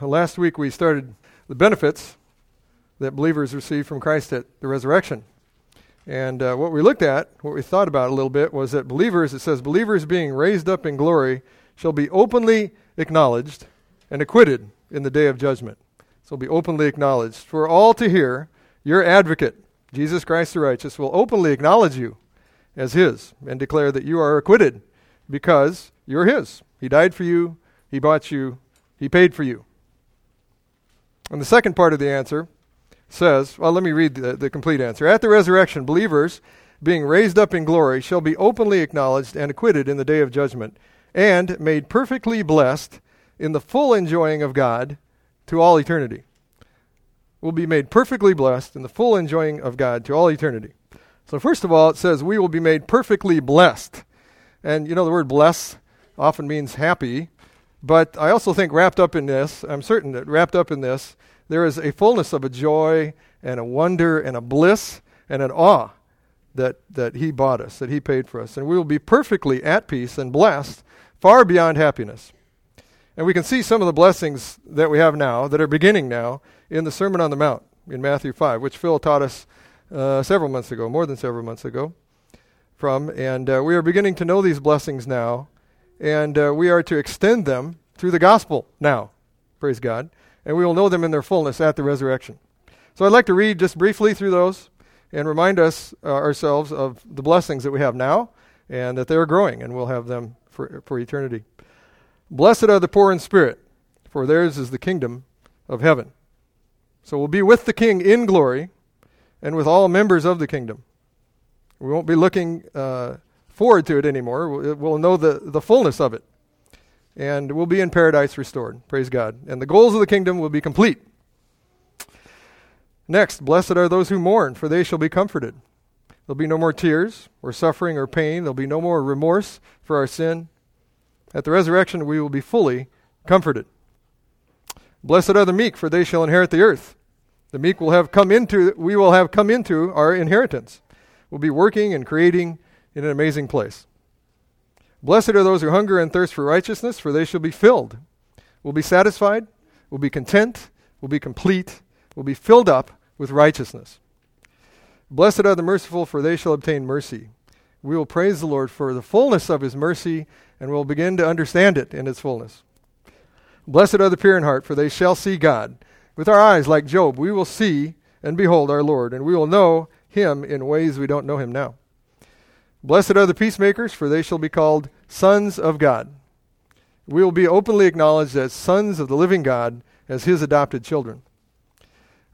Last week we started the benefits that believers receive from Christ at the resurrection. And uh, what we looked at, what we thought about a little bit, was that believers, it says, believers being raised up in glory shall be openly acknowledged and acquitted in the day of judgment. So be openly acknowledged. For all to hear, your advocate, Jesus Christ the righteous, will openly acknowledge you as his and declare that you are acquitted because you're his. He died for you, he bought you, he paid for you. And the second part of the answer says, well, let me read the, the complete answer. At the resurrection, believers, being raised up in glory, shall be openly acknowledged and acquitted in the day of judgment, and made perfectly blessed in the full enjoying of God to all eternity. Will be made perfectly blessed in the full enjoying of God to all eternity. So, first of all, it says we will be made perfectly blessed. And you know, the word bless often means happy. But I also think wrapped up in this, I'm certain that wrapped up in this, there is a fullness of a joy and a wonder and a bliss and an awe that, that He bought us, that He paid for us. And we will be perfectly at peace and blessed far beyond happiness. And we can see some of the blessings that we have now, that are beginning now, in the Sermon on the Mount in Matthew 5, which Phil taught us uh, several months ago, more than several months ago, from. And uh, we are beginning to know these blessings now and uh, we are to extend them through the gospel now. Praise God. And we will know them in their fullness at the resurrection. So I'd like to read just briefly through those and remind us uh, ourselves of the blessings that we have now and that they are growing and we'll have them for, for eternity. Blessed are the poor in spirit, for theirs is the kingdom of heaven. So we'll be with the king in glory and with all members of the kingdom. We won't be looking uh, forward to it anymore. We'll know the, the fullness of it. And we'll be in paradise restored. Praise God. And the goals of the kingdom will be complete. Next, blessed are those who mourn, for they shall be comforted. There'll be no more tears, or suffering, or pain. There'll be no more remorse for our sin. At the resurrection, we will be fully comforted. Blessed are the meek, for they shall inherit the earth. The meek will have come into, we will have come into our inheritance. We'll be working and creating in an amazing place. Blessed are those who hunger and thirst for righteousness, for they shall be filled. We'll be satisfied, we'll be content, we'll be complete, we'll be filled up with righteousness. Blessed are the merciful, for they shall obtain mercy. We will praise the Lord for the fullness of his mercy, and we'll begin to understand it in its fullness. Blessed are the pure in heart, for they shall see God. With our eyes, like Job, we will see and behold our Lord, and we will know him in ways we don't know him now. Blessed are the peacemakers, for they shall be called sons of God. We will be openly acknowledged as sons of the living God, as his adopted children.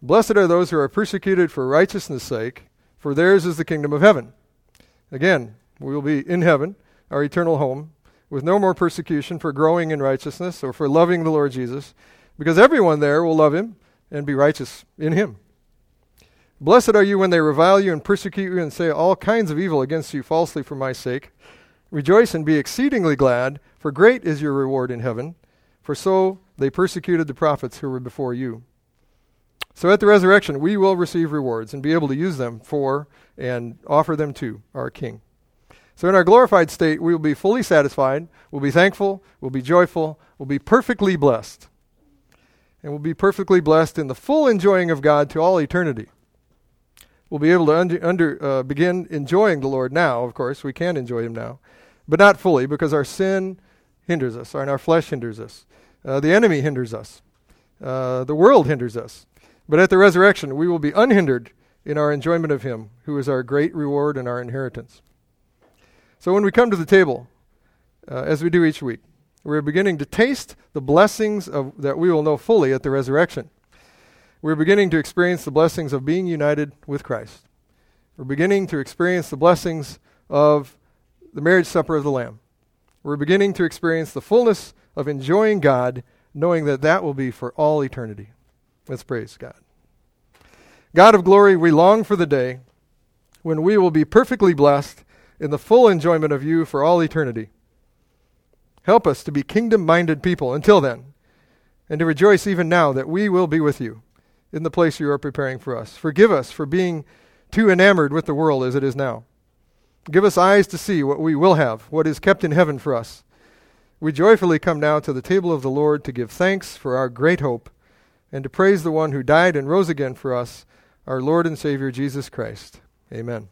Blessed are those who are persecuted for righteousness' sake, for theirs is the kingdom of heaven. Again, we will be in heaven, our eternal home, with no more persecution for growing in righteousness or for loving the Lord Jesus, because everyone there will love him and be righteous in him. Blessed are you when they revile you and persecute you and say all kinds of evil against you falsely for my sake. Rejoice and be exceedingly glad, for great is your reward in heaven. For so they persecuted the prophets who were before you. So at the resurrection, we will receive rewards and be able to use them for and offer them to our King. So in our glorified state, we will be fully satisfied, we'll be thankful, we'll be joyful, we'll be perfectly blessed. And we'll be perfectly blessed in the full enjoying of God to all eternity we'll be able to under, under uh, begin enjoying the Lord now. Of course, we can enjoy Him now, but not fully because our sin hinders us, and our flesh hinders us. Uh, the enemy hinders us. Uh, the world hinders us. But at the resurrection, we will be unhindered in our enjoyment of Him, who is our great reward and our inheritance. So when we come to the table, uh, as we do each week, we're beginning to taste the blessings of, that we will know fully at the resurrection. We're beginning to experience the blessings of being united with Christ. We're beginning to experience the blessings of the marriage supper of the Lamb. We're beginning to experience the fullness of enjoying God, knowing that that will be for all eternity. Let's praise God. God of glory, we long for the day when we will be perfectly blessed in the full enjoyment of you for all eternity. Help us to be kingdom minded people until then, and to rejoice even now that we will be with you in the place you are preparing for us. Forgive us for being too enamored with the world as it is now. Give us eyes to see what we will have, what is kept in heaven for us. we joyfully come now to the table of the Lord to give thanks for our great hope and to praise the one who died and rose again for us, our Lord and Savior Jesus Christ. Amen.